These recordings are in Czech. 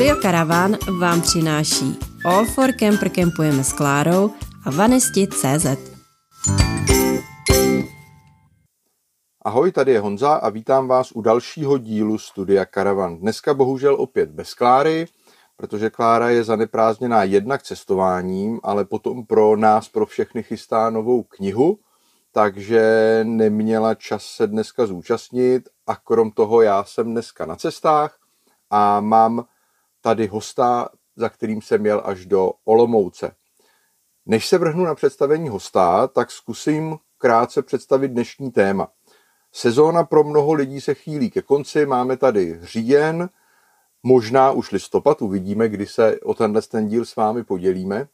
Studio Caravan vám přináší All for Camper Campujeme s Klárou a Vanisti.cz. Ahoj, tady je Honza a vítám vás u dalšího dílu Studia Caravan. Dneska bohužel opět bez Kláry, protože Klára je zaneprázdněná jednak cestováním, ale potom pro nás, pro všechny chystá novou knihu, takže neměla čas se dneska zúčastnit a krom toho já jsem dneska na cestách a mám tady hosta, za kterým jsem jel až do Olomouce. Než se vrhnu na představení hosta, tak zkusím krátce představit dnešní téma. Sezóna pro mnoho lidí se chýlí ke konci, máme tady říjen, možná už listopad, uvidíme, kdy se o tenhle ten díl s vámi podělíme,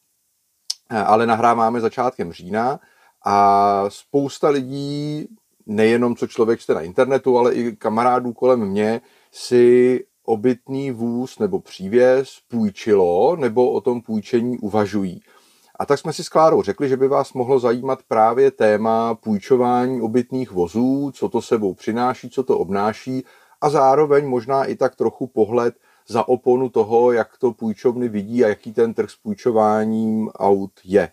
ale nahráváme začátkem října a spousta lidí, nejenom co člověk jste na internetu, ale i kamarádů kolem mě, si obytný vůz nebo přívěs půjčilo nebo o tom půjčení uvažují. A tak jsme si s Klárou řekli, že by vás mohlo zajímat právě téma půjčování obytných vozů, co to sebou přináší, co to obnáší a zároveň možná i tak trochu pohled za oponu toho, jak to půjčovny vidí a jaký ten trh s půjčováním aut je.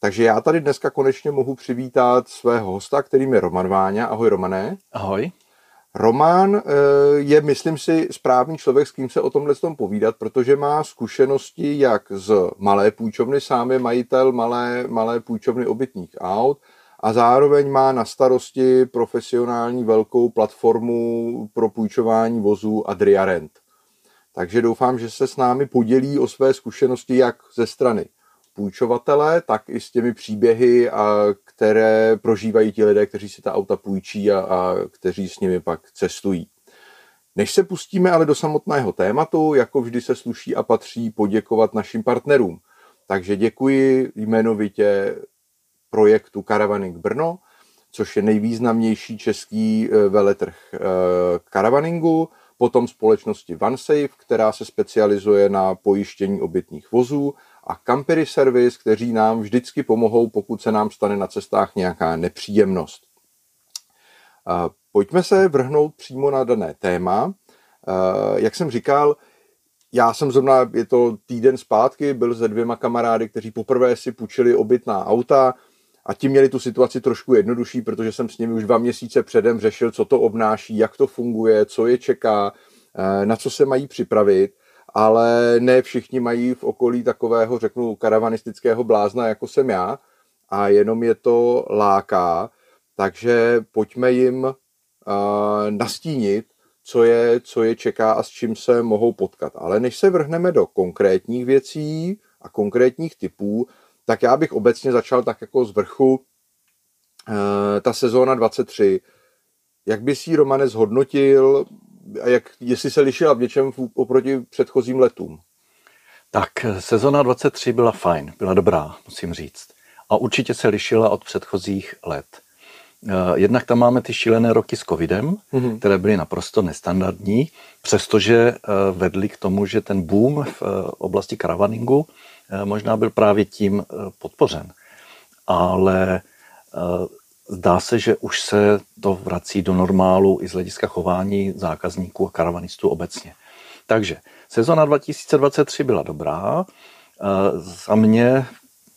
Takže já tady dneska konečně mohu přivítat svého hosta, kterým je Roman Váňa. Ahoj Romané. Ahoj. Roman eh, je, myslím si, správný člověk, s kým se o tomhle tom povídat, protože má zkušenosti jak z malé půjčovny, sám je majitel malé, malé půjčovny obytných aut a zároveň má na starosti profesionální velkou platformu pro půjčování vozů Adria Rent. Takže doufám, že se s námi podělí o své zkušenosti jak ze strany půjčovatele, tak i s těmi příběhy, a které prožívají ti lidé, kteří si ta auta půjčí a, a kteří s nimi pak cestují. Než se pustíme ale do samotného tématu, jako vždy se sluší a patří poděkovat našim partnerům. Takže děkuji jmenovitě projektu Caravaning Brno, což je nejvýznamnější český eh, veletrh karavaningu, eh, potom společnosti OneSafe, která se specializuje na pojištění obytných vozů a Campery Service, kteří nám vždycky pomohou, pokud se nám stane na cestách nějaká nepříjemnost. Pojďme se vrhnout přímo na dané téma. Jak jsem říkal, já jsem zrovna, je to týden zpátky, byl se dvěma kamarády, kteří poprvé si půjčili obytná auta a ti měli tu situaci trošku jednodušší, protože jsem s nimi už dva měsíce předem řešil, co to obnáší, jak to funguje, co je čeká, na co se mají připravit ale ne všichni mají v okolí takového, řeknu, karavanistického blázna, jako jsem já, a jenom je to láká, takže pojďme jim uh, nastínit, co je, co je čeká a s čím se mohou potkat. Ale než se vrhneme do konkrétních věcí a konkrétních typů, tak já bych obecně začal tak jako z vrchu uh, ta sezóna 23. Jak by si Romane zhodnotil a jak, jestli se lišila v něčem oproti předchozím letům? Tak sezona 23 byla fajn, byla dobrá, musím říct. A určitě se lišila od předchozích let. Eh, jednak tam máme ty šílené roky s covidem, mm-hmm. které byly naprosto nestandardní, přestože eh, vedly k tomu, že ten boom v eh, oblasti karavaningu možná byl právě tím podpořen. Ale Zdá se, že už se to vrací do normálu i z hlediska chování zákazníků a karavanistů obecně. Takže sezona 2023 byla dobrá. Za mě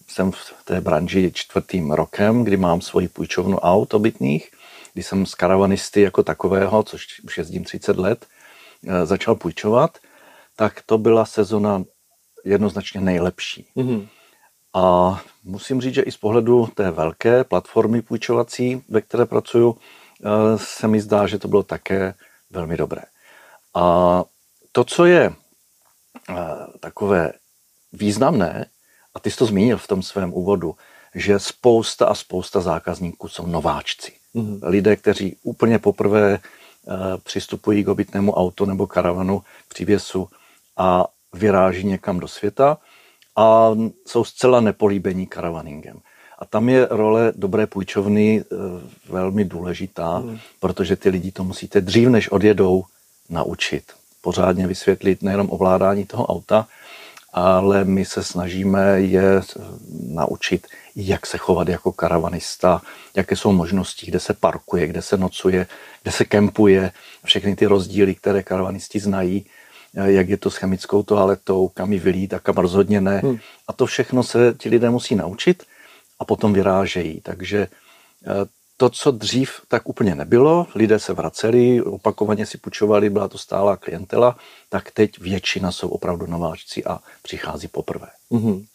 jsem v té branži čtvrtým rokem, kdy mám svoji půjčovnu aut obytných, kdy jsem z karavanisty jako takového, což už jezdím 30 let, e, začal půjčovat, tak to byla sezona jednoznačně nejlepší. Mm-hmm. A musím říct, že i z pohledu té velké platformy půjčovací, ve které pracuju, eh, se mi zdá, že to bylo také velmi dobré. A to, co je eh, takové významné, a ty jsi to zmínil v tom svém úvodu, že spousta a spousta zákazníků jsou nováčci. Mm-hmm. Lidé, kteří úplně poprvé eh, přistupují k obytnému autu nebo karavanu přívěsu a vyráží někam do světa a jsou zcela nepolíbení karavaningem. A tam je role dobré půjčovny eh, velmi důležitá, hmm. protože ty lidi to musíte dřív, než odjedou, naučit. Pořádně vysvětlit nejenom ovládání toho auta, ale my se snažíme je eh, naučit, jak se chovat jako karavanista, jaké jsou možnosti, kde se parkuje, kde se nocuje, kde se kempuje, všechny ty rozdíly, které karavanisti znají jak je to s chemickou toaletou, kam ji vylít a kam rozhodně ne. Hmm. A to všechno se ti lidé musí naučit a potom vyrážejí. Takže to, co dřív tak úplně nebylo, lidé se vraceli, opakovaně si půjčovali, byla to stálá klientela, tak teď většina jsou opravdu nováčci a přichází poprvé. Mm-hmm.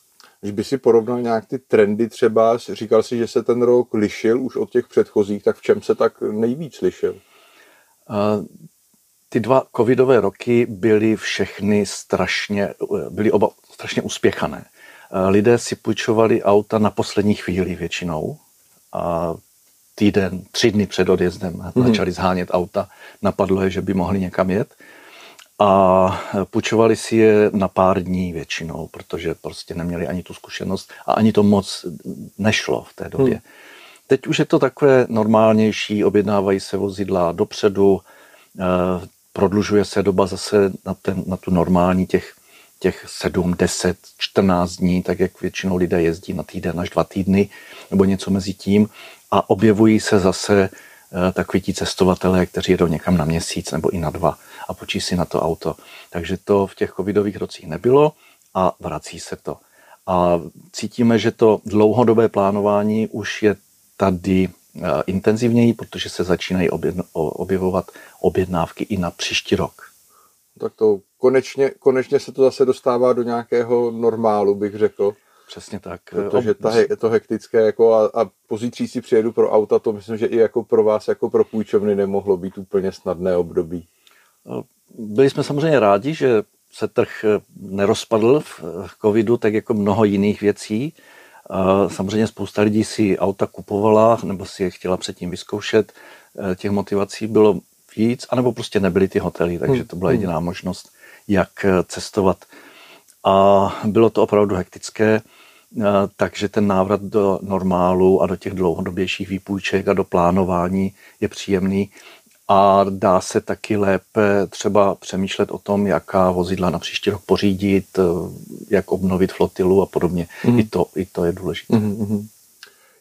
Když by si porovnal nějak ty trendy třeba, říkal si, že se ten rok lišil už od těch předchozích, tak v čem se tak nejvíc lišil? Ty dva covidové roky byly všechny strašně, byly oba strašně uspěchané. Lidé si půjčovali auta na poslední chvíli většinou. A týden, tři dny před odjezdem mm-hmm. začali zhánět auta. Napadlo je, že by mohli někam jet. A půjčovali si je na pár dní většinou, protože prostě neměli ani tu zkušenost a ani to moc nešlo v té době. Hmm. Teď už je to takové normálnější, objednávají se vozidla dopředu, eh, prodlužuje se doba zase na, ten, na tu normální těch, těch 7, 10, 14 dní, tak jak většinou lidé jezdí na týden až dva týdny nebo něco mezi tím a objevují se zase eh, takoví ti cestovatelé, kteří jedou někam na měsíc nebo i na dva a počí si na to auto. Takže to v těch covidových rocích nebylo a vrací se to. A cítíme, že to dlouhodobé plánování už je tady intenzivněji, protože se začínají objevovat objednávky i na příští rok. Tak to konečně, konečně se to zase dostává do nějakého normálu, bych řekl. Přesně tak. Protože ta, je to hektické jako a, a pozítří si přijedu pro auta, to myslím, že i jako pro vás, jako pro půjčovny nemohlo být úplně snadné období. Byli jsme samozřejmě rádi, že se trh nerozpadl v covidu, tak jako mnoho jiných věcí. Samozřejmě spousta lidí si auta kupovala nebo si je chtěla předtím vyzkoušet. Těch motivací bylo víc, anebo prostě nebyly ty hotely, takže hmm. to byla jediná možnost, jak cestovat. A bylo to opravdu hektické. Eh, takže ten návrat do normálu a do těch dlouhodobějších výpůjček a do plánování je příjemný a dá se taky lépe třeba přemýšlet o tom, jaká vozidla na příští rok pořídit, eh, jak obnovit flotilu a podobně. Mm. I, to, I to je důležité. Mm-hmm.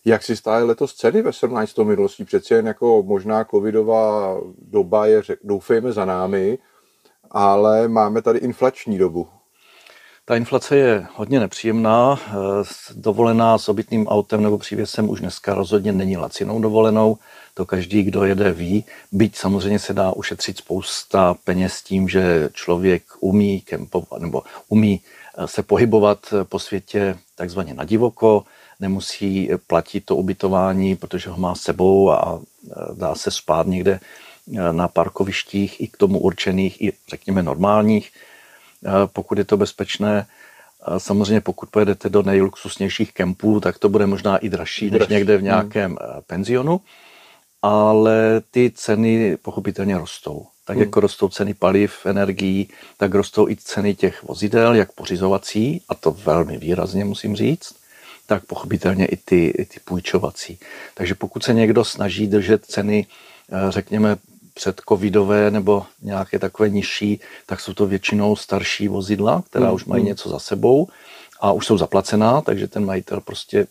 Jak si stále letos ceny ve srovnání s tou minulostí? Přece jen jako možná covidová doba je, doufejme, za námi, ale máme tady inflační dobu. Ta inflace je hodně nepříjemná. Eh, dovolená s obytným autem nebo přívěsem už dneska rozhodně není lacinou dovolenou. To každý, kdo jede, ví. Byť samozřejmě se dá ušetřit spousta peněz tím, že člověk umí kempovat nebo umí eh, se pohybovat eh, po světě takzvaně na divoko, nemusí platit to ubytování, protože ho má sebou a dá se spát někde na parkovištích i k tomu určených, i řekněme normálních pokud je to bezpečné. Samozřejmě pokud pojedete do nejluxusnějších kempů, tak to bude možná i dražší, než někde v nějakém hmm. penzionu, ale ty ceny pochopitelně rostou. Tak hmm. jako rostou ceny paliv, energií, tak rostou i ceny těch vozidel, jak pořizovací, a to velmi výrazně musím říct, tak pochopitelně i ty, i ty půjčovací. Takže pokud se někdo snaží držet ceny, eh, řekněme, před covidové nebo nějaké takové nižší, tak jsou to většinou starší vozidla, která mm, už mají mm. něco za sebou a už jsou zaplacená, takže ten majitel prostě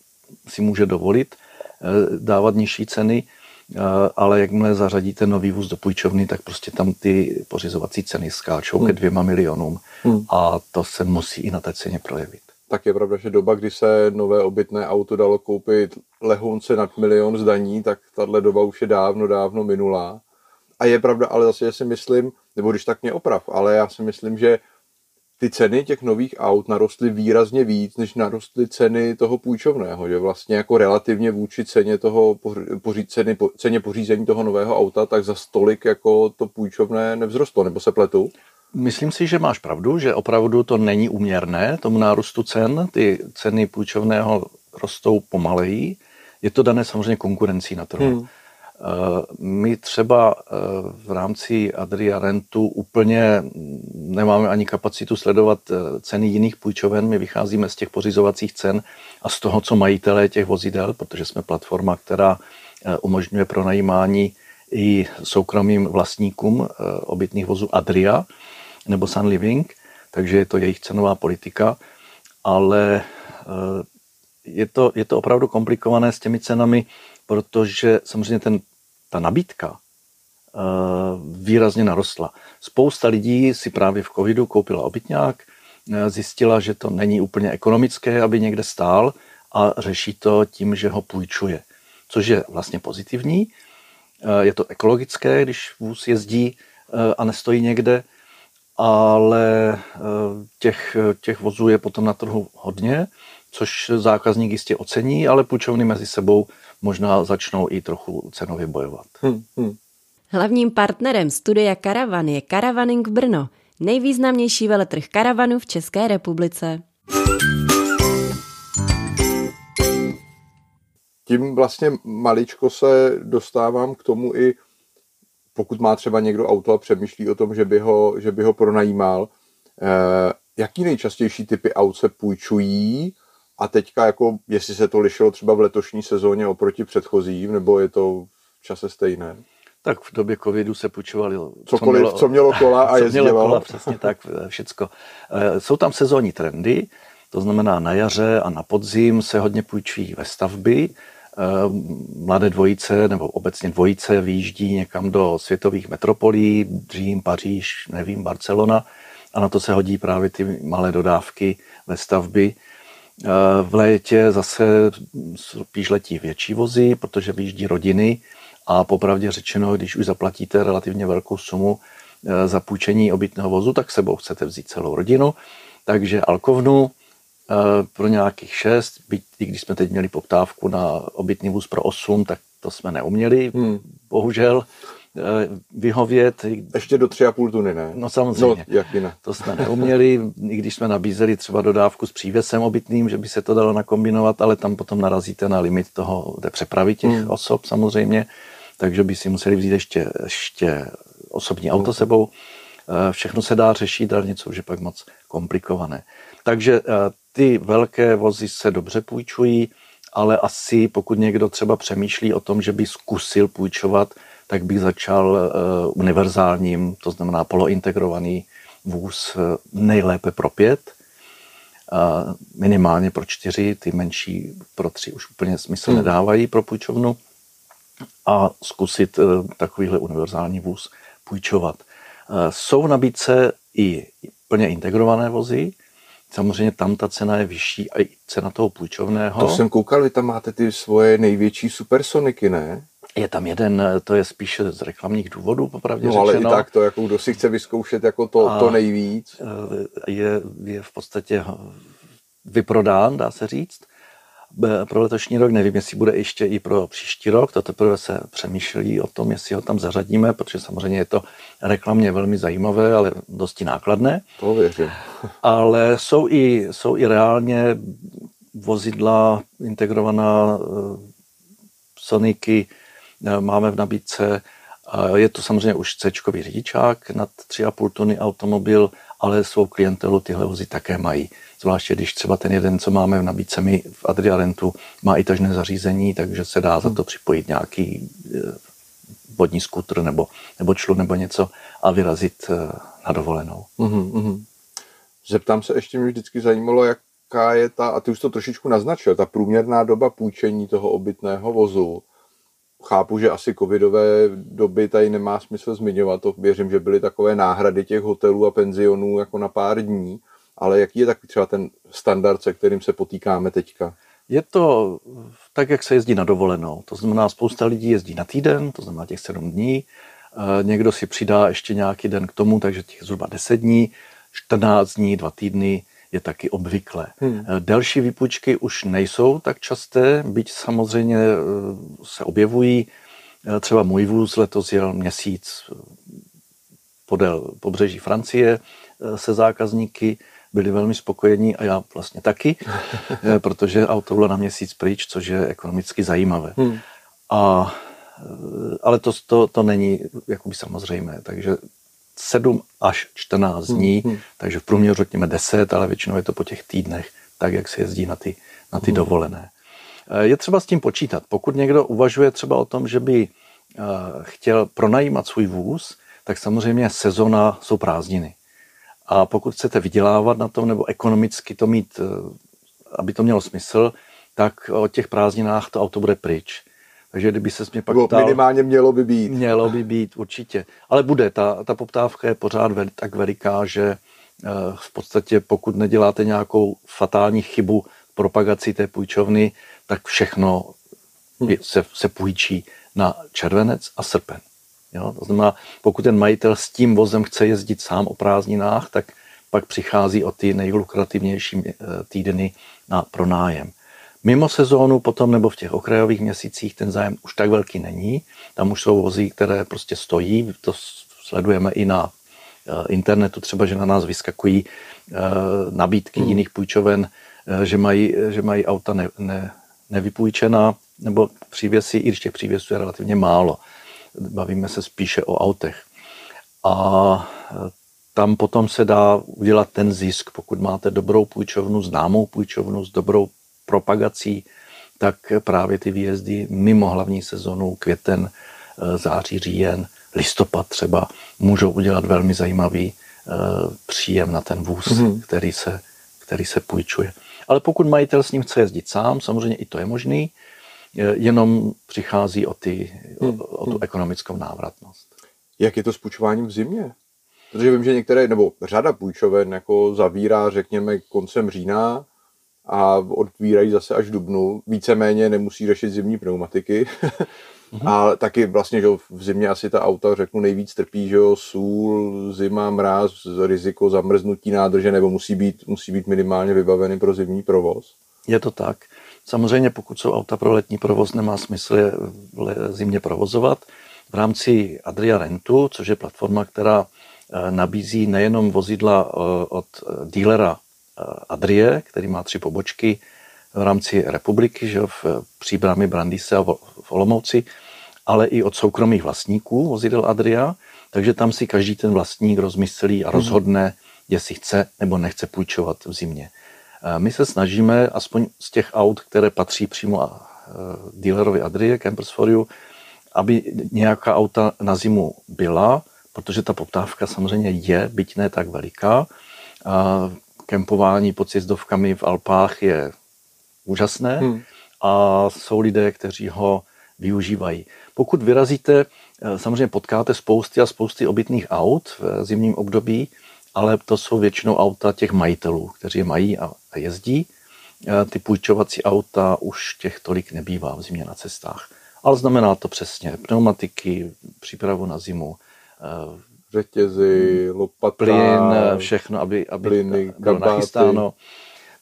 si může dovolit eh, dávat nižší ceny, eh, ale jakmile zařadíte nový vůz do půjčovny, tak prostě tam ty pořizovací ceny skáčou mm. ke dvěma milionům mm. a to se musí i na té ceně projevit. Tak je pravda, že doba, kdy se nové obytné auto dalo koupit lehonce nad milion zdaní, tak tahle doba už je dávno, dávno minulá. A je pravda, ale zase že si myslím, nebo když tak mě oprav, ale já si myslím, že ty ceny těch nových aut narostly výrazně víc, než narostly ceny toho půjčovného, že vlastně jako relativně vůči ceně toho poří, ceny, ceně pořízení toho nového auta, tak za stolik jako to půjčovné nevzrostlo, nebo se pletu? Myslím si, že máš pravdu, že opravdu to není uměrné tomu nárůstu cen. Ty ceny půjčovného rostou pomaleji. Je to dané samozřejmě konkurencí na trhu. Hmm. Eh, my třeba eh, v rámci Adria Rentu úplně nemáme ani kapacitu sledovat eh, ceny jiných půjčoven. My vycházíme z těch pořizovacích cen a z toho, co majitelé těch vozidel, protože jsme platforma, která umožňuje pronajímání i soukromým vlastníkům obytných vozů Adria nebo Sun Living, takže je to jejich cenová politika, ale je to, je to opravdu komplikované s těmi cenami, protože samozřejmě ten, ta nabídka výrazně narostla. Spousta lidí si právě v covidu koupila obytňák, zjistila, že to není úplně ekonomické, aby někde stál a řeší to tím, že ho půjčuje. Což je vlastně pozitivní. Je to ekologické, když vůz jezdí a nestojí někde, ale těch, těch vozů je potom na trhu hodně, což zákazník jistě ocení, ale půjčovny mezi sebou možná začnou i trochu cenově bojovat. Hmm, hmm. Hlavním partnerem studia Karavan je Karavaning Brno, nejvýznamnější veletrh karavanu v České republice. Tím vlastně maličko se dostávám k tomu i, pokud má třeba někdo auto a přemýšlí o tom, že by ho, že by ho pronajímal, eh, jaký nejčastější typy aut se půjčují a teďka, jako, jestli se to lišilo třeba v letošní sezóně oproti předchozím, nebo je to v čase stejné? Tak v době covidu se půjčovali. Cokoliv, co mělo, co mělo kola a jezdilo. Mělo kola, přesně tak, všecko. Eh, jsou tam sezónní trendy, to znamená na jaře a na podzim se hodně půjčují ve stavby. Eh, mladé dvojice nebo obecně dvojice vyjíždí někam do světových metropolí, Řím, Paříž, nevím, Barcelona a na to se hodí právě ty malé dodávky ve stavby. Eh, v létě zase spíš letí větší vozy, protože vyjíždí rodiny a popravdě řečeno, když už zaplatíte relativně velkou sumu eh, za půjčení obytného vozu, tak sebou chcete vzít celou rodinu. Takže Alkovnu eh, pro nějakých šest, byť i když jsme teď měli poptávku na obytný vůz pro osm, tak to jsme neuměli, hmm. bohužel. Eh, vyhovět. Ještě do tři a půl tuny, ne? No samozřejmě. No, jak jinak. To jsme neuměli, i když jsme nabízeli třeba dodávku s přívesem obytným, že by se to dalo nakombinovat, ale tam potom narazíte na limit toho, té přepravy těch hmm. osob samozřejmě, takže by si museli vzít ještě, ještě osobní auto sebou. Eh, všechno se dá řešit, ale něco už je pak moc komplikované. Takže eh, ty velké vozy se dobře půjčují, ale asi pokud někdo třeba přemýšlí o tom, že by zkusil půjčovat, tak bych začal uh, univerzálním, to znamená polointegrovaný vůz uh, nejlépe pro pět, minimálně pro čtyři, ty menší pro tři už úplně smysl hmm. nedávají pro půjčovnu a zkusit uh, takovýhle univerzální vůz půjčovat. Jsou v nabídce i plně integrované vozy, Samozřejmě tam ta cena je vyšší a i cena toho půjčovného. To jsem koukal, vy tam máte ty svoje největší supersoniky, ne? Je tam jeden, to je spíše z reklamních důvodů, popravdě no, řečeno. ale i tak to, jako kdo si chce vyzkoušet jako to, to nejvíc. Eh, je, je v podstatě vyprodán, dá se říct. Pro letošní rok nevím, jestli bude ještě i pro příští rok, to teprve se přemýšlí o tom, jestli ho tam zařadíme, protože samozřejmě je to reklamně velmi zajímavé, ale dosti nákladné. To věřím. Ale jsou i, jsou i reálně vozidla integrovaná eh, Soniky, máme v nabídce. Je to samozřejmě už c řidičák nad 3,5 tuny automobil, ale svou klientelu tyhle vozy také mají. Zvláště když třeba ten jeden, co máme v nabídce my v Adriarentu, má i tažné zařízení, takže se dá za to připojit nějaký eh, vodní skutr nebo, nebo člu nebo něco a vyrazit eh, na dovolenou. Mm-hmm. Zeptám se, ještě mě vždycky zajímalo, jaká je ta, a ty už to trošičku naznačil, ta průměrná doba půjčení toho obytného vozu chápu, že asi covidové doby tady nemá smysl zmiňovat, to věřím, že byly takové náhrady těch hotelů a penzionů jako na pár dní, ale jaký je takový třeba ten standard, se kterým se potýkáme teďka? Je to tak, jak se jezdí na dovolenou. To znamená, spousta lidí jezdí na týden, to znamená těch sedm dní. Někdo si přidá ještě nějaký den k tomu, takže těch zhruba 10 dní, 14 dní, dva týdny je taky obvyklé. Hmm. Eh, delší výpučky už nejsou tak časté, byť samozřejmě eh, se objevují. Eh, třeba můj vůz letos jel měsíc podél pobřeží Francie se zákazníky, byli velmi spokojení a já vlastně taky, protože auto bylo na měsíc pryč, což je ekonomicky zajímavé. Hmm. A, ale to, to, to není jakoby samozřejmé, takže 7 až 14 dní, hmm, hmm. takže v průměru řekněme 10, ale většinou je to po těch týdnech, tak jak se jezdí na ty, na ty hmm. dovolené. Eh, je třeba s tím počítat. Pokud někdo uvažuje třeba o tom, že by eh, chtěl pronajímat svůj vůz, tak samozřejmě sezona jsou prázdniny. A pokud chcete vydělávat na tom nebo ekonomicky to mít, eh, aby to mělo smysl, tak o těch prázdninách to auto bude pryč. Takže kdyby se mě pak ptal, minimálně mělo by být. Mělo by být, určitě. Ale bude, ta, ta poptávka je pořád vel, tak veliká, že eh, v podstatě pokud neděláte nějakou fatální chybu v propagaci té půjčovny, tak všechno hmm. se, se půjčí na červenec a srpen. Jo? To znamená, pokud ten majitel s tím vozem chce jezdit sám o prázdninách, tak pak přichází o ty nejlukrativnější eh, týdny na pronájem. Mimo sezónu potom nebo v těch okrajových měsících ten zájem už tak velký není. Tam už jsou vozy, které prostě stojí. To sledujeme i na eh, internetu, třeba, že na nás vyskakují eh, nabídky hmm. jiných půjčoven, že mají, že mají auta ne, ne, nevypůjčená, nebo přívěsy, i když těch přívěsů je relativně málo. Bavíme se spíše o autech. A tam potom se dá udělat ten zisk, pokud máte dobrou půjčovnu, známou půjčovnu s dobrou propagací, tak právě ty výjezdy mimo hlavní sezonu, květen, eh, září, říjen, listopad třeba, můžou udělat velmi zajímavý eh, příjem na ten vůz, mm-hmm. který, se, který se půjčuje. Ale pokud majitel s ním chce jezdit sám, samozřejmě i to je možný, eh, jenom přichází o, ty, o, o tu mhm. ekonomickou návratnost. Jak je to s půjčováním v zimě? Protože vím, že některé, nebo řada půjčoven jako zavírá, řekněme, koncem října a otvírají zase až v dubnu. Víceméně nemusí řešit zimní pneumatiky. Mm-hmm. A taky vlastně, že v zimě asi ta auta, řeknu, nejvíc trpí, že jo, sůl, zima, mráz, riziko zamrznutí nádrže, nebo musí být, musí být minimálně vybaveny pro zimní provoz. Je to tak. Samozřejmě, pokud jsou auta pro letní provoz, nemá smysl je zimně provozovat. V rámci Adria Rentu, což je platforma, která Eh, nabízí nejenom vozidla eh, od dílera eh, Adrie, který má tři pobočky v rámci republiky, že v Příbrami, Brandise a v Olomouci, ale i od soukromých vlastníků vozidel Adria, takže tam si každý ten vlastník rozmyslí a mhm. rozhodne, jestli chce nebo nechce půjčovat v zimě. My se snažíme, aspoň z těch aut, které patří přímo dealerovi Adrie, Campers for You, aby nějaká auta na zimu byla, protože ta poptávka samozřejmě je, byť ne tak veliká. Kempování pod sjezdovkami v Alpách je úžasné hmm. a jsou lidé, kteří ho využívají. Pokud vyrazíte, eh, samozřejmě potkáte spousty a spousty obytných aut v zimním období, ale to jsou většinou auta těch majitelů, kteří je mají a jezdí. Eh, ty půjčovací auta už těch tolik nebývá v zimě na cestách. Ale znamená to přesně pneumatiky, přípravu na zimu, Eh, řetězy, lopata, plyn, všechno, aby, aby plyny, bylo kabáty. nachystáno.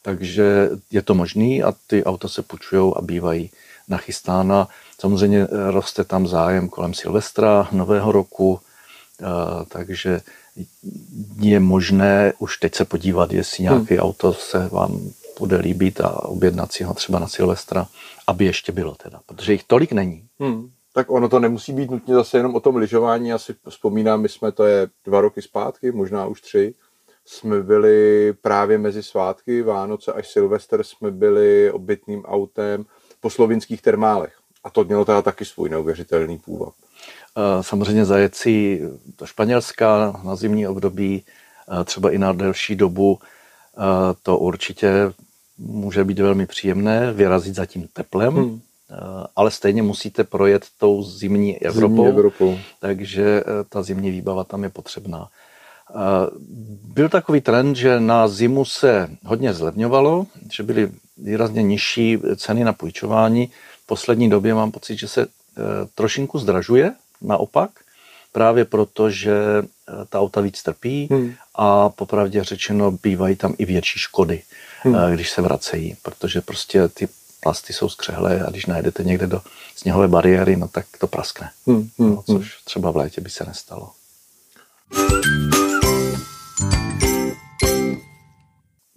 Takže je to možný a ty auta se půjčují a bývají nachystána. Samozřejmě eh, roste tam zájem kolem Silvestra, Nového roku, eh, takže je možné už teď se podívat, jestli nějaké hmm. auto se vám bude líbit a objednat si ho třeba na Silvestra, aby ještě bylo teda, protože jich tolik není. Hmm tak ono to nemusí být nutně zase jenom o tom lyžování. Já si vzpomínám, my jsme, to je dva roky zpátky, možná už tři, jsme byli právě mezi svátky, Vánoce až Silvester, jsme byli obytným autem po slovinských termálech. A to mělo teda taky svůj neuvěřitelný původ. Samozřejmě zajet si do Španělska na zimní období, třeba i na delší dobu, to určitě může být velmi příjemné, vyrazit za tím teplem. Hmm. Eh, ale stejně musíte projet tou zimní Evropou, zimní Evropou. takže eh, ta zimní výbava tam je potřebná. Eh, byl takový trend, že na zimu se hodně zlevňovalo, že byly výrazně nižší ceny na půjčování. V poslední době mám pocit, že se trošinku zdražuje, naopak, právě proto, že ta auta víc trpí hmm. a popravdě řečeno bývají tam i větší škody, hmm. když se vracejí, protože prostě ty plasty jsou skřehlé a když najdete někde do sněhové bariéry, no tak to praskne. Hmm, hmm, no, což hmm. třeba v létě by se nestalo.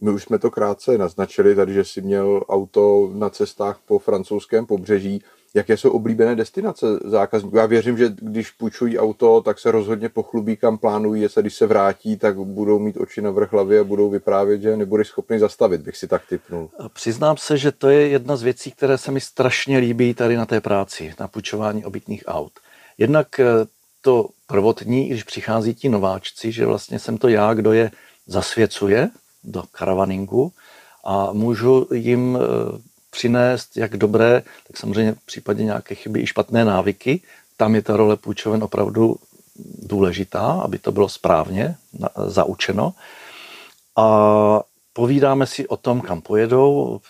My už jsme to krátce naznačili tady, že si měl auto na cestách po francouzském pobřeží jaké jsou oblíbené destinace zákazníků. Já věřím, že když půjčují auto, tak se rozhodně pochlubí, kam plánují, jestli když se vrátí, tak budou mít oči na vrch hlavy a budou vyprávět, že nebudeš schopný zastavit, bych si tak typnul. Přiznám se, že to je jedna z věcí, které se mi strašně líbí tady na té práci, na půjčování obytných aut. Jednak eh, to prvotní, když přichází ti nováčci, že vlastně jsem to já, kdo je zasvěcuje do karavaningu a můžu jim eh, přinést jak dobré, tak samozřejmě v případě nějaké chyby i špatné návyky. Tam je ta role půjčoven opravdu důležitá, aby to bylo správně zaučeno. A povídáme si o tom, kam pojedou,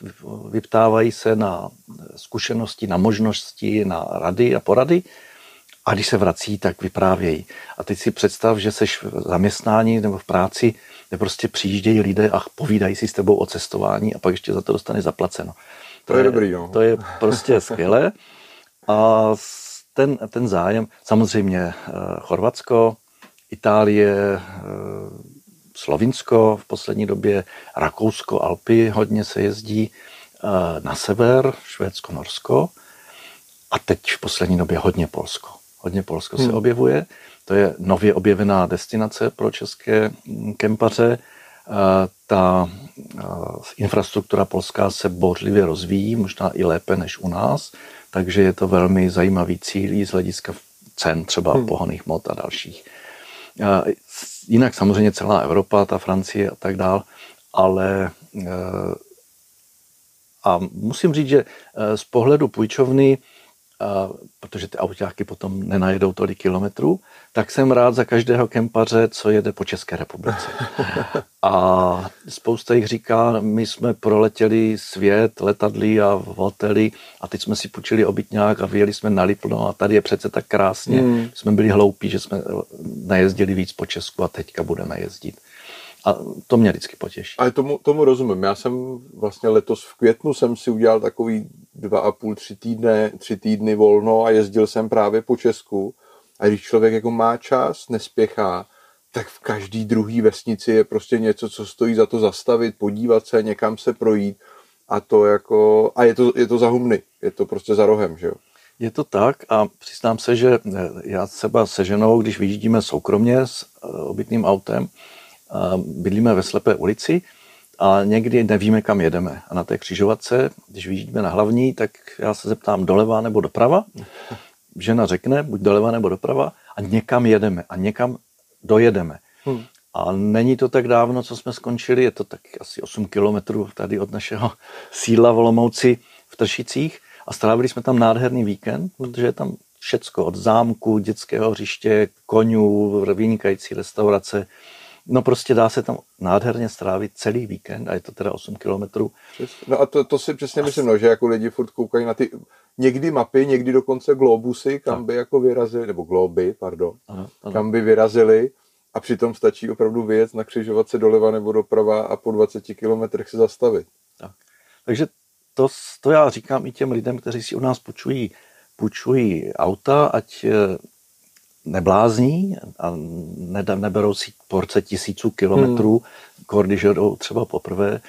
vyptávají se na zkušenosti, na možnosti, na rady a porady. A když se vrací, tak vyprávějí. A teď si představ, že seš v zaměstnání nebo v práci, kde prostě přijíždějí lidé a povídají si s tebou o cestování a pak ještě za to dostane zaplaceno. To, to je, je dobrý, jo. To je prostě skvělé. A ten, ten zájem, samozřejmě eh, Chorvatsko, Itálie, eh, Slovinsko v poslední době, Rakousko, Alpy, hodně se jezdí eh, na sever, Švédsko, Norsko a teď v poslední době hodně Polsko. Hodně Polsko hmm. se objevuje. To je nově objevená destinace pro české mm, kempaře. Ta infrastruktura polská se bouřlivě rozvíjí, možná i lépe než u nás, takže je to velmi zajímavý cíl z hlediska cen třeba hmm. pohoných mod a dalších. Jinak samozřejmě celá Evropa, ta Francie a tak dál, ale a musím říct, že z pohledu půjčovny protože ty autáky potom nenajedou tolik kilometrů, tak jsem rád za každého kempaře, co jede po České republice. A spousta jich říká, my jsme proletěli svět, letadly a hotely a teď jsme si půjčili obytňák a vyjeli jsme na Lipno a tady je přece tak krásně. Hmm. Jsme byli hloupí, že jsme najezdili víc po Česku a teďka budeme jezdit. A to mě vždycky potěší. Ale tomu, tomu rozumím. Já jsem vlastně letos v květnu jsem si udělal takový dva a půl, tři týdny, tři týdny volno a jezdil jsem právě po Česku. A když člověk jako má čas, nespěchá, tak v každý druhý vesnici je prostě něco, co stojí za to zastavit, podívat se, někam se projít. A to jako, a je to, je to za humny, je to prostě za rohem, že jo. Je to tak a přiznám se, že já třeba se ženou, když vyjíždíme soukromně s eh, obytným autem, bydlíme ve slepé ulici a někdy nevíme, kam jedeme. A na té křižovatce, když vyjíždíme na hlavní, tak já se zeptám doleva nebo doprava. Žena řekne, buď doleva nebo doprava a někam jedeme a někam dojedeme. Hmm. A není to tak dávno, co jsme skončili, je to tak asi 8 kilometrů tady od našeho sídla v Olomouci v Tršicích a strávili jsme tam nádherný víkend, protože je tam všecko od zámku, dětského hřiště, konňů, vynikající restaurace, No prostě dá se tam nádherně strávit celý víkend a je to teda 8 kilometrů. No a to, to si přesně myslím, no, že jako lidi furt koukají na ty někdy mapy, někdy dokonce globusy, kam tak. by jako vyrazili, nebo globy, pardon, ano, ano. kam by vyrazili a přitom stačí opravdu vyjet na křižovatce doleva nebo doprava a po 20 kilometrech se zastavit. Tak. Takže to, to já říkám i těm lidem, kteří si u nás půjčují, půjčují auta, ať eh, neblázní a neberou si porce tisíců kilometrů, hmm. když jdou třeba poprvé,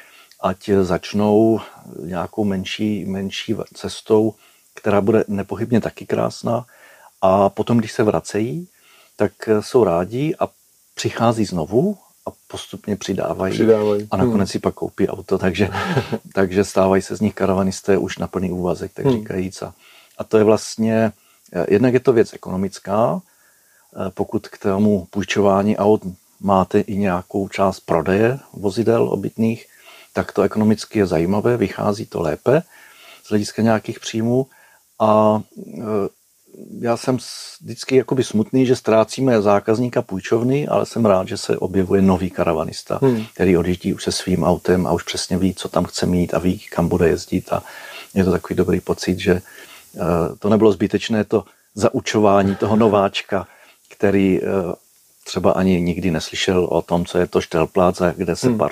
ať začnou nějakou menší, menší cestou, která bude nepochybně taky krásná a potom, když se vracejí, tak jsou rádi a přichází znovu a postupně přidávají, přidávají. a nakonec hmm. si pak koupí auto, takže, takže stávají se z nich karavanisté už na plný úvazek, tak hmm. říkajíc. A, a to je vlastně, jednak je to věc ekonomická, Eh, pokud k tomu půjčování aut máte i nějakou část prodeje vozidel obytných, tak to ekonomicky je zajímavé, vychází to lépe z hlediska nějakých příjmů. A eh, já jsem vždycky jakoby smutný, že ztrácíme zákazníka půjčovny, ale jsem rád, že se objevuje nový karavanista, hmm. který odjíždí už se svým autem a už přesně ví, co tam chce mít a ví, kam bude jezdit. A je to takový dobrý pocit, že eh, to nebylo zbytečné to zaučování toho nováčka, který eh, třeba ani nikdy neslyšel o tom, co je to štelpláca, kde se hmm. par,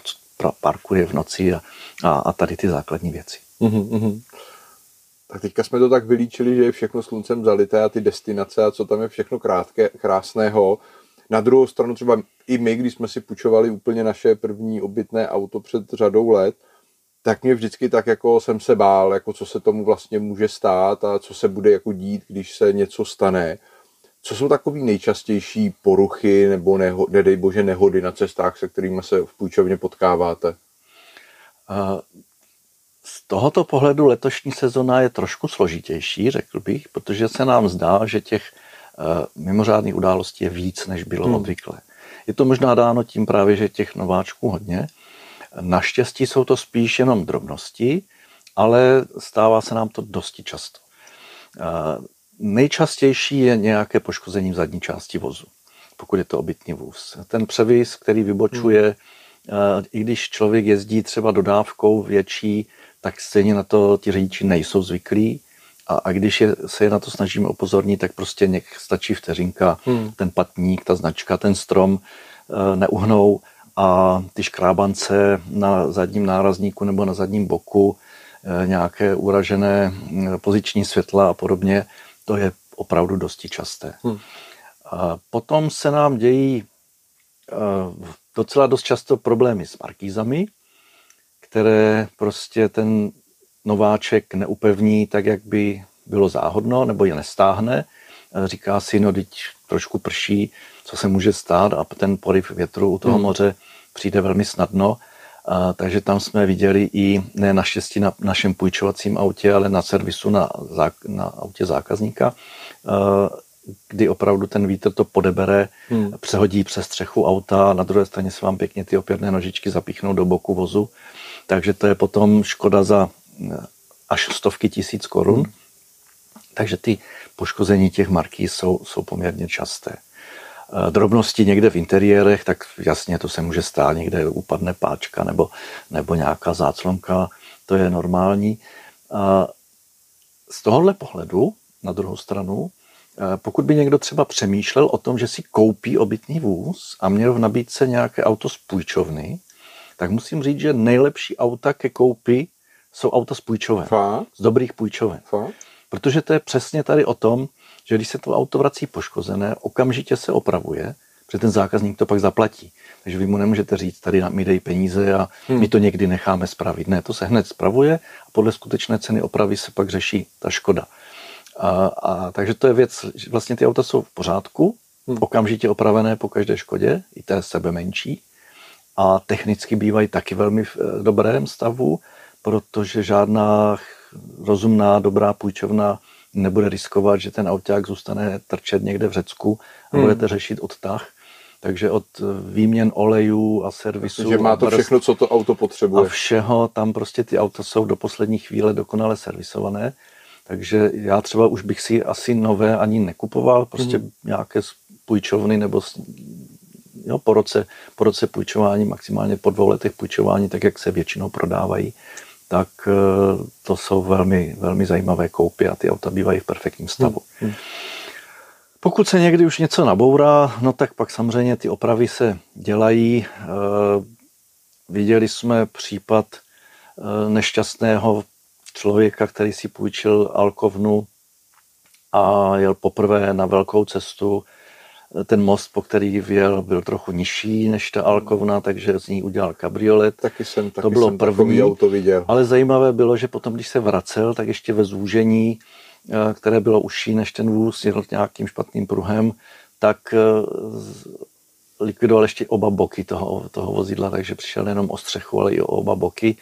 parkuje v noci a, a, a tady ty základní věci. Mm-hmm. Tak teďka jsme to tak vylíčili, že je všechno sluncem zalité a ty destinace a co tam je všechno krátké, krásného. Na druhou stranu třeba i my, když jsme si půjčovali úplně naše první obytné auto před řadou let, tak mě vždycky tak jako jsem se bál, jako co se tomu vlastně může stát a co se bude jako dít, když se něco stane. Co jsou takové nejčastější poruchy nebo neho, nedej bože nehody na cestách, se kterými se v půjčovně potkáváte? Z tohoto pohledu letošní sezona je trošku složitější, řekl bych, protože se nám zdá, že těch mimořádných událostí je víc, než bylo hmm. obvykle. Je to možná dáno tím právě, že těch nováčků hodně. Naštěstí jsou to spíš jenom drobnosti, ale stává se nám to dosti často. Nejčastější je nějaké poškození v zadní části vozu, pokud je to obytný vůz. Ten převis, který vybočuje, hmm. i když člověk jezdí třeba dodávkou větší, tak stejně na to ti řidiči nejsou zvyklí. A, a když je, se je na to snažíme upozornit, tak prostě něk stačí vteřinka, hmm. ten patník, ta značka, ten strom e, neuhnou a ty škrábance na zadním nárazníku nebo na zadním boku, e, nějaké uražené poziční světla a podobně, to je opravdu dosti časté. Hmm. A potom se nám dějí uh, docela dost často problémy s markýzami, které prostě ten nováček neupevní tak, jak by bylo záhodno, nebo je nestáhne. Říká si, no teď trošku prší, co se může stát a ten poryv větru u toho hmm. moře přijde velmi snadno. A, takže tam jsme viděli i ne naštěstí na našem půjčovacím autě, ale na servisu na, na autě zákazníka, a, kdy opravdu ten vítr to podebere, hmm. přehodí přes střechu auta a na druhé straně se vám pěkně ty opěrné nožičky zapíchnou do boku vozu. Takže to je potom škoda za až stovky tisíc korun. Hmm. Takže ty poškození těch marký jsou, jsou poměrně časté. Eh, drobnosti někde v interiérech, tak jasně to se může stát, někde upadne páčka nebo, nebo nějaká záclonka, to je normální. Z tohohle pohledu, na druhou stranu, eh, pokud by někdo třeba přemýšlel o tom, že si koupí obytný vůz a měl v nabídce nějaké auto z půjčovny, tak musím říct, že nejlepší auta ke koupi jsou auta z půjčoven. Z dobrých půjčoven. Fakt? Protože to je přesně tady o tom, že když se to auto vrací poškozené, okamžitě se opravuje, protože ten zákazník to pak zaplatí. Takže vy mu nemůžete říct, tady mi dej peníze a hmm. my to někdy necháme spravit. Ne, to se hned spravuje a podle skutečné ceny opravy se pak řeší ta škoda. A, a takže to je věc, že vlastně ty auta jsou v pořádku, hmm. okamžitě opravené po každé škodě, i té sebe menší. A technicky bývají taky velmi v eh, dobrém stavu, protože žádná rozumná, dobrá půjčovna nebude riskovat, že ten auták zůstane trčet někde v Řecku a hmm. budete řešit odtah. Takže od výměn olejů a servisu. Že má to všechno, co to auto potřebuje. A všeho, tam prostě ty auta jsou do poslední chvíle dokonale servisované. Takže já třeba už bych si asi nové ani nekupoval, prostě hmm. nějaké půjčovny nebo jo, po, roce, po roce půjčování, maximálně po dvou letech půjčování, tak jak se většinou prodávají, tak eh, to jsou velmi, velmi zajímavé koupy a ty auta bývají v perfektním stavu. Hmm. hmm. Pokud se někdy už něco nabourá, no tak pak samozřejmě ty opravy se dělají. Eh, viděli jsme případ eh, nešťastného člověka, který si půjčil alkovnu a jel poprvé na velkou cestu ten most, po který vyjel, byl trochu nižší než ta Alkovna, takže z ní udělal kabriolet. Taky jsem, taky to bylo jsem první, auto viděl. Ale zajímavé bylo, že potom, když se vracel, tak ještě ve zúžení, eh, které bylo užší než ten vůz, jel nějakým špatným pruhem, tak eh, likvidoval ještě oba boky toho, toho vozidla, takže přišel nejenom o střechu, ale i o oba boky,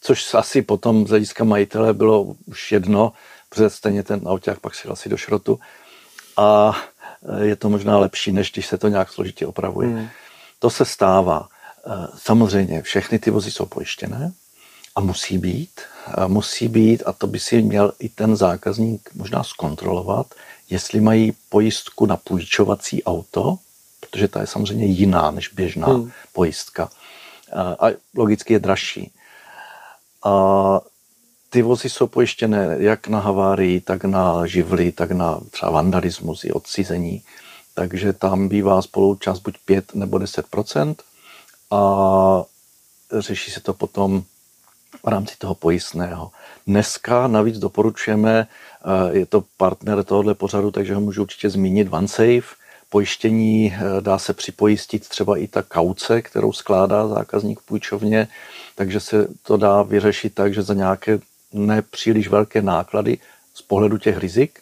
což asi potom z hlediska majitele bylo už jedno, protože stejně ten auták pak šel asi do šrotu. A je to možná lepší, než když se to nějak složitě opravuje. Hmm. To se stává. Eh, samozřejmě všechny ty vozy jsou pojištěné a musí být. A musí být a to by si měl i ten zákazník možná zkontrolovat, jestli mají pojistku na půjčovací auto, protože ta je samozřejmě jiná než běžná hmm. pojistka. A logicky je dražší. A ty vozy jsou pojištěné jak na havárii, tak na živly, tak na třeba vandalismus i odcizení. Takže tam bývá spoluúčast buď 5 nebo 10% a řeší se to potom v rámci toho pojistného. Dneska navíc doporučujeme, eh, je to partner tohohle pořadu, takže ho můžu určitě zmínit, OneSafe. Pojištění eh, dá se připojistit třeba i ta kauce, kterou skládá zákazník v půjčovně, takže se to dá vyřešit tak, že za nějaké nepříliš velké náklady z pohledu těch rizik,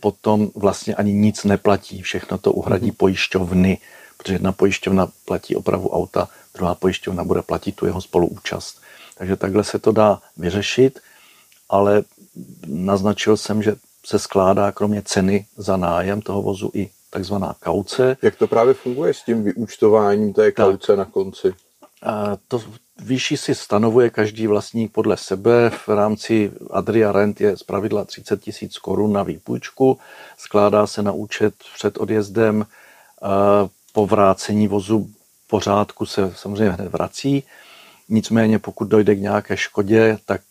potom vlastně ani nic neplatí. Všechno to uhradí mm-hmm. pojišťovny, protože jedna pojišťovna platí opravu auta, druhá pojišťovna bude platit tu jeho spoluúčast. Takže takhle se to dá vyřešit, ale naznačil jsem, že se skládá kromě ceny za nájem toho vozu i takzvaná kauce. Jak to právě funguje s tím vyúčtováním té kauce tak, na konci? To, Výši si stanovuje každý vlastník podle sebe. V rámci Adria Rent je zpravidla 30 tisíc korun na výpůjčku. Skládá se na účet před odjezdem. Po vrácení vozu pořádku se samozřejmě hned vrací. Nicméně pokud dojde k nějaké škodě, tak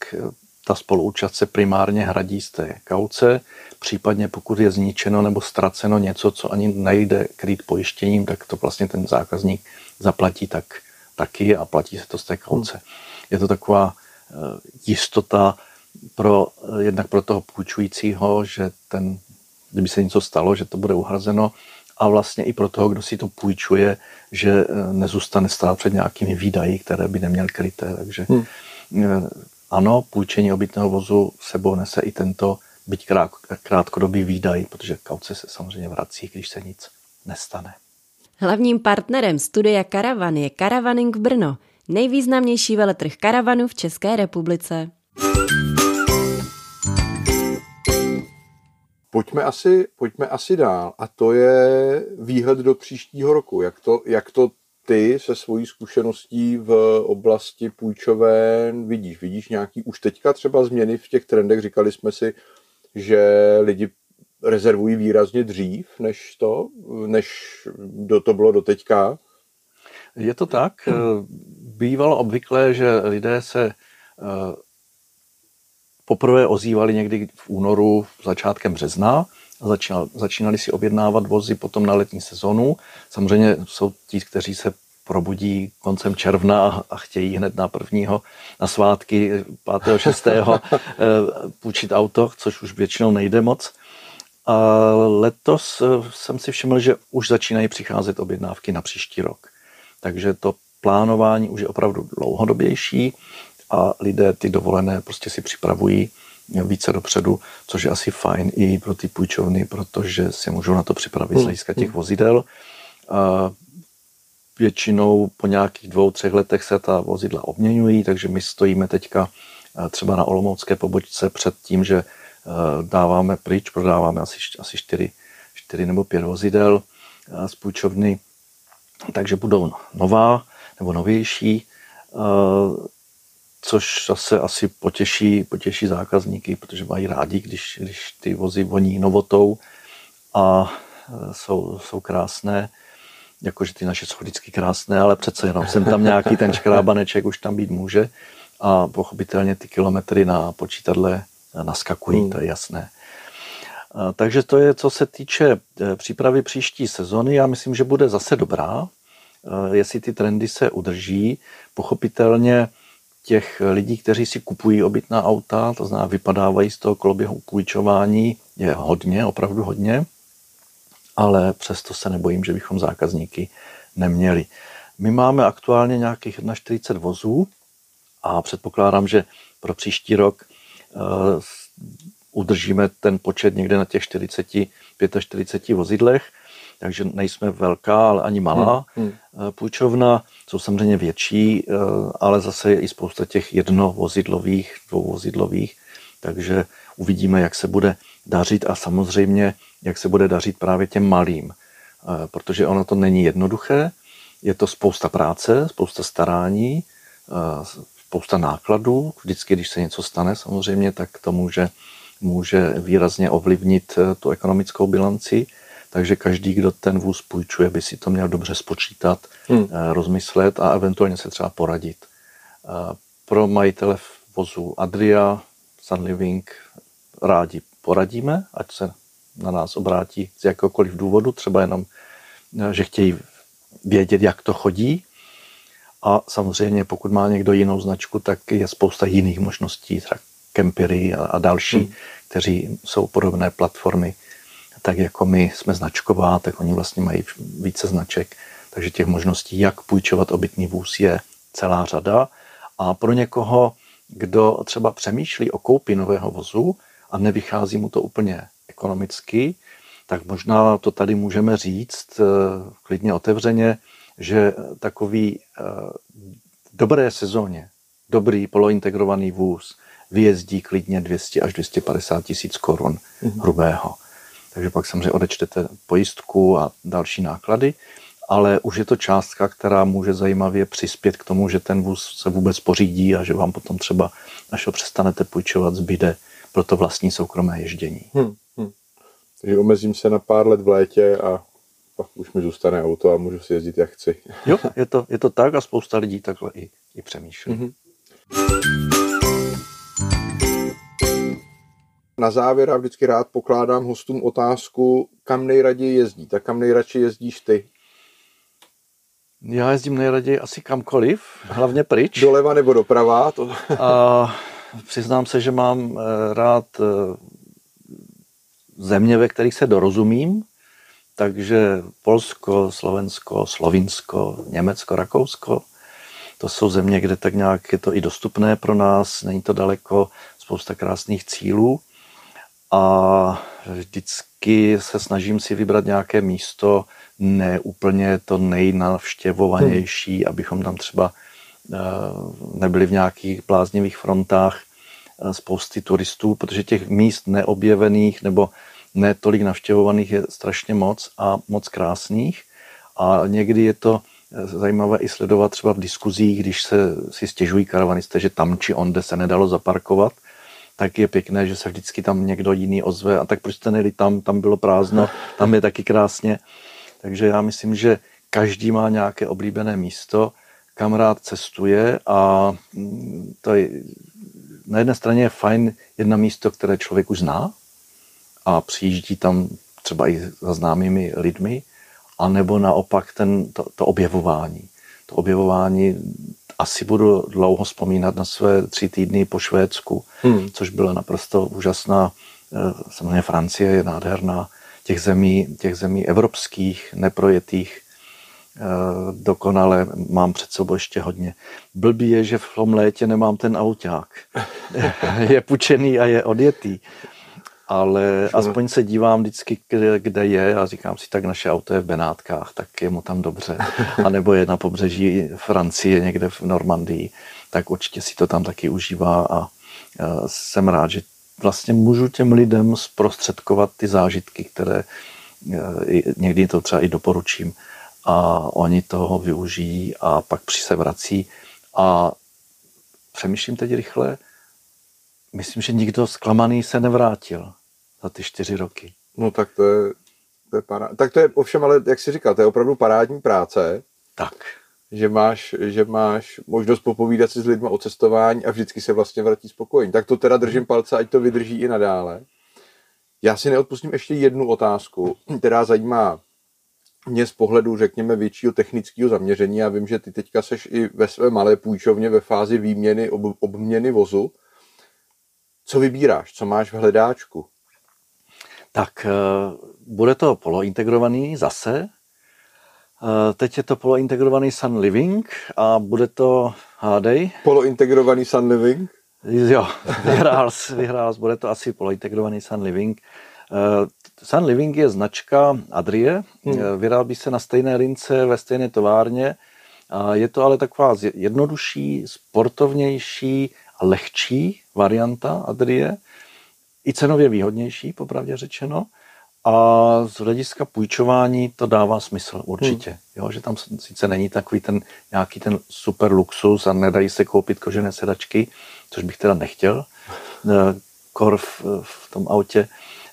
ta spoluúčast se primárně hradí z té kauce. Případně pokud je zničeno nebo ztraceno něco, co ani nejde krýt pojištěním, tak to vlastně ten zákazník zaplatí tak taky a platí se to z té kauce. Hmm. Je to taková eh, jistota pro, eh, jednak pro toho půjčujícího, že ten, kdyby se něco stalo, že to bude uhrazeno a vlastně i pro toho, kdo si to půjčuje, že eh, nezůstane stát před nějakými výdaji, které by neměl kryté. Takže hmm. ano, půjčení obytného vozu sebou nese i tento byť krátkodobý výdaj, protože kauce se samozřejmě vrací, když se nic nestane. Hlavním partnerem studia Karavan je Karavaning Brno, nejvýznamnější veletrh karavanu v České republice. Pojďme asi, pojďme asi dál a to je výhled do příštího roku. Jak to, jak to ty se svojí zkušeností v oblasti půjčoven vidíš? Vidíš nějaký už teďka třeba změny v těch trendech? Říkali jsme si, že lidi rezervují výrazně dřív, než to, než do to bylo doteďka? Je to tak. Bývalo obvyklé, že lidé se eh, poprvé ozývali někdy v únoru, začátkem března, začínali, začínali si objednávat vozy potom na letní sezonu. Samozřejmě jsou ti, kteří se probudí koncem června a chtějí hned na prvního, na svátky 5. 6. Eh, půjčit auto, což už většinou nejde moc. A letos eh, jsem si všiml, že už začínají přicházet objednávky na příští rok. Takže to plánování už je opravdu dlouhodobější a lidé ty dovolené prostě si připravují více dopředu, což je asi fajn i pro ty půjčovny, protože si můžou na to připravit z hmm. hlediska těch hmm. vozidel. A většinou po nějakých dvou, třech letech se ta vozidla obměňují, takže my stojíme teďka eh, třeba na Olomoucké pobočce před tím, že Eh, dáváme pryč, prodáváme asi, asi 4, 4 nebo 5 vozidel eh, z půjčovny, takže budou nová nebo novější, eh, což zase asi potěší, potěší zákazníky, protože mají rádi, když, když ty vozy voní novotou a jsou, jsou krásné jakože ty naše jsou vždycky krásné, ale přece jenom jsem tam nějaký ten škrábaneček už tam být může a pochopitelně ty kilometry na počítadle naskakují, hmm. to je jasné. Takže to je, co se týče e, přípravy příští sezony. Já myslím, že bude zase dobrá, e, jestli ty trendy se udrží. Pochopitelně těch lidí, kteří si kupují obytná auta, to znamená vypadávají z toho koloběhu půjčování, je hodně, opravdu hodně, ale přesto se nebojím, že bychom zákazníky neměli. My máme aktuálně nějakých 41 vozů a předpokládám, že pro příští rok udržíme ten počet někde na těch 40, 45 vozidlech, takže nejsme velká, ale ani malá hmm, hmm. Eh, půjčovna. Jsou samozřejmě větší, eh, ale zase je i spousta těch jednovozidlových, dvouvozidlových, takže uvidíme, jak se bude dařit a samozřejmě, jak se bude dařit právě těm malým, protože ono to není jednoduché, je to spousta práce, spousta starání, spousta nákladů. Vždycky, když se něco stane, samozřejmě, tak to může, může výrazně ovlivnit eh, tu ekonomickou bilanci. Takže každý, kdo ten vůz půjčuje, by si to měl dobře spočítat, hmm. Eh, rozmyslet a eventuálně se třeba poradit. Eh, pro majitele vozu Adria, Sunliving rádi poradíme, ať se na nás obrátí z jakéhokoliv důvodu, třeba jenom, že chtějí vědět, jak to chodí, a samozřejmě, pokud má někdo jinou značku, tak je spousta jiných možností, třeba Kempery a, a další, hmm. kteří jsou podobné platformy. Tak jako my jsme značková, tak oni vlastně mají více značek. Takže těch možností, jak půjčovat obytný vůz, je celá řada. A pro někoho, kdo třeba přemýšlí o koupi nového vozu a nevychází mu to úplně ekonomicky, tak možná to tady můžeme říct eh, klidně otevřeně, že takový v dobré sezóně, dobrý polointegrovaný vůz vyjezdí klidně 200 až 250 tisíc korun mm-hmm. hrubého. Takže pak samozřejmě odečtete pojistku a další náklady, ale už je to částka, která může zajímavě přispět k tomu, že ten vůz se vůbec pořídí a že vám potom třeba, až ho přestanete půjčovat, zbyde pro to vlastní soukromé ježdění. Hmm, hmm. Takže omezím se na pár let v létě a pak už mi zůstane auto a můžu si jezdit jak chci. Jo, je to, je to tak a spousta lidí takhle i, i přemýšlí. Mm-hmm. Na závěr a vždycky rád pokládám hostům otázku, kam nejraději jezdí. Tak kam nejradši jezdíš ty? Já jezdím nejraději asi kamkoliv, hlavně pryč. Doleva nebo doprava? To... a přiznám se, že mám eh, rád eh, země, ve kterých se dorozumím, takže Polsko, Slovensko, Slovinsko, Německo, Rakousko, to jsou země, kde tak nějak je to i dostupné pro nás, není to daleko, spousta krásných cílů a vždycky se snažím si vybrat nějaké místo, ne úplně to nejnavštěvovanější, hmm. abychom tam třeba eh, nebyli v nějakých bláznivých frontách eh, spousty turistů, protože těch míst neobjevených nebo ne tolik navštěvovaných je strašně moc a moc krásných. A někdy je to eh, zajímavé i sledovat třeba v diskuzích, když se si stěžují karavanisté, že tam či onde se nedalo zaparkovat, tak je pěkné, že se vždycky tam někdo jiný ozve a tak proč jste nejeli tam, tam bylo prázdno, tam je taky krásně. Takže já myslím, že každý má nějaké oblíbené místo, kam rád cestuje a mm, to je, na jedné straně je fajn jedna místo, které člověk už zná a přijíždí tam třeba i za známými lidmi, anebo naopak ten, to, to objevování. To objevování asi budu dlouho vzpomínat na své tři týdny po Švédsku, hmm. což byla naprosto úžasná. Eh, samozřejmě Francie je nádherná, těch zemí, těch zemí evropských, neprojetých, eh, dokonale mám před sebou ještě hodně. Blbý je, že v tom létě nemám ten auták. je pučený a je odjetý. Ale aspoň se dívám vždycky, kde, kde je. A říkám si, tak naše auto je v Benátkách, tak je mu tam dobře. A nebo je na pobřeží Francie, někde v Normandii, tak určitě si to tam taky užívá. A jsem rád, že vlastně můžu těm lidem zprostředkovat ty zážitky, které e, někdy to třeba i doporučím. A oni toho využijí a pak při se vrací. A přemýšlím teď rychle, myslím, že nikdo zklamaný se nevrátil za ty čtyři roky. No tak to je, to je pará... Tak to je ovšem, ale jak jsi říkal, to je opravdu parádní práce. Tak. Že máš, že máš možnost popovídat si s lidmi o cestování a vždycky se vlastně vrátí spokojení. Tak to teda držím palce, ať to vydrží i nadále. Já si neodpustím ještě jednu otázku, která zajímá mě z pohledu, řekněme, většího technického zaměření. Já vím, že ty teďka seš i ve své malé půjčovně ve fázi výměny, ob, obměny vozu. Co vybíráš? Co máš v hledáčku? Tak eh, bude to polointegrovaný zase. Eh, teď je to polointegrovaný Sun Living a bude to, hádej. Polointegrovaný Sun Living? Jo, vyhrál, vyhrál, bude to asi polointegrovaný Sun Living. Eh, Sun Living je značka Adrie, hmm. vyrábí se na stejné lince ve stejné továrně. Je to ale taková jednodušší, sportovnější a lehčí varianta Adrie i cenově výhodnější, popravdě řečeno. A z hlediska půjčování to dává smysl určitě. Hmm. Jo, že tam sice není takový ten nějaký ten super luxus a nedají se koupit kožené sedačky, což bych teda nechtěl, eh, kor v, v tom autě,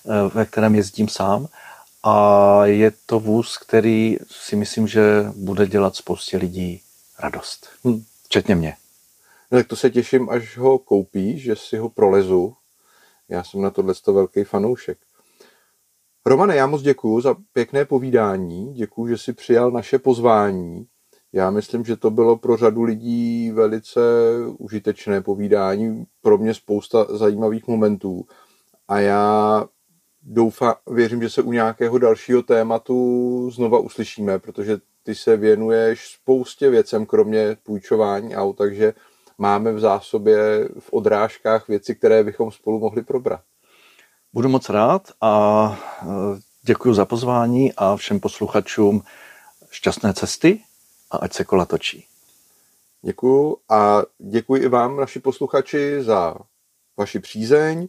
eh, ve kterém jezdím sám. A je to vůz, který si myslím, že bude dělat spoustě lidí radost. Hmm. Včetně mě. No, tak to se těším, až ho koupíš, že si ho prolezu já jsem na tohle velký fanoušek. Romane, já moc děkuji za pěkné povídání, děkuji, že jsi přijal naše pozvání. Já myslím, že to bylo pro řadu lidí velice užitečné povídání, pro mě spousta zajímavých momentů. A já doufám, věřím, že se u nějakého dalšího tématu znova uslyšíme, protože ty se věnuješ spoustě věcem, kromě půjčování aut, takže máme v zásobě v odrážkách věci, které bychom spolu mohli probrat. Budu moc rád a e, děkuji za pozvání a všem posluchačům šťastné cesty a ať se kola točí. Děkuji a děkuji i vám, naši posluchači, za vaši přízeň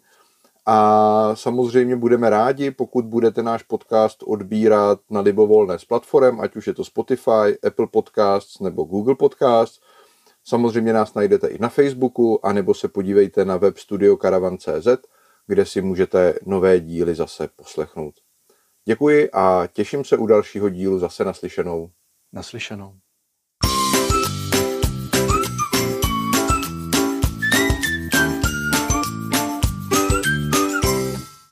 A samozřejmě budeme rádi, pokud budete náš podcast odbírat na libovolné s platform, ať už je to Spotify, Apple Podcasts nebo Google Podcasts. Samozřejmě nás najdete i na Facebooku, anebo se podívejte na web studiokaravan.cz, kde si můžete nové díly zase poslechnout. Děkuji a těším se u dalšího dílu zase naslyšenou. Naslyšenou.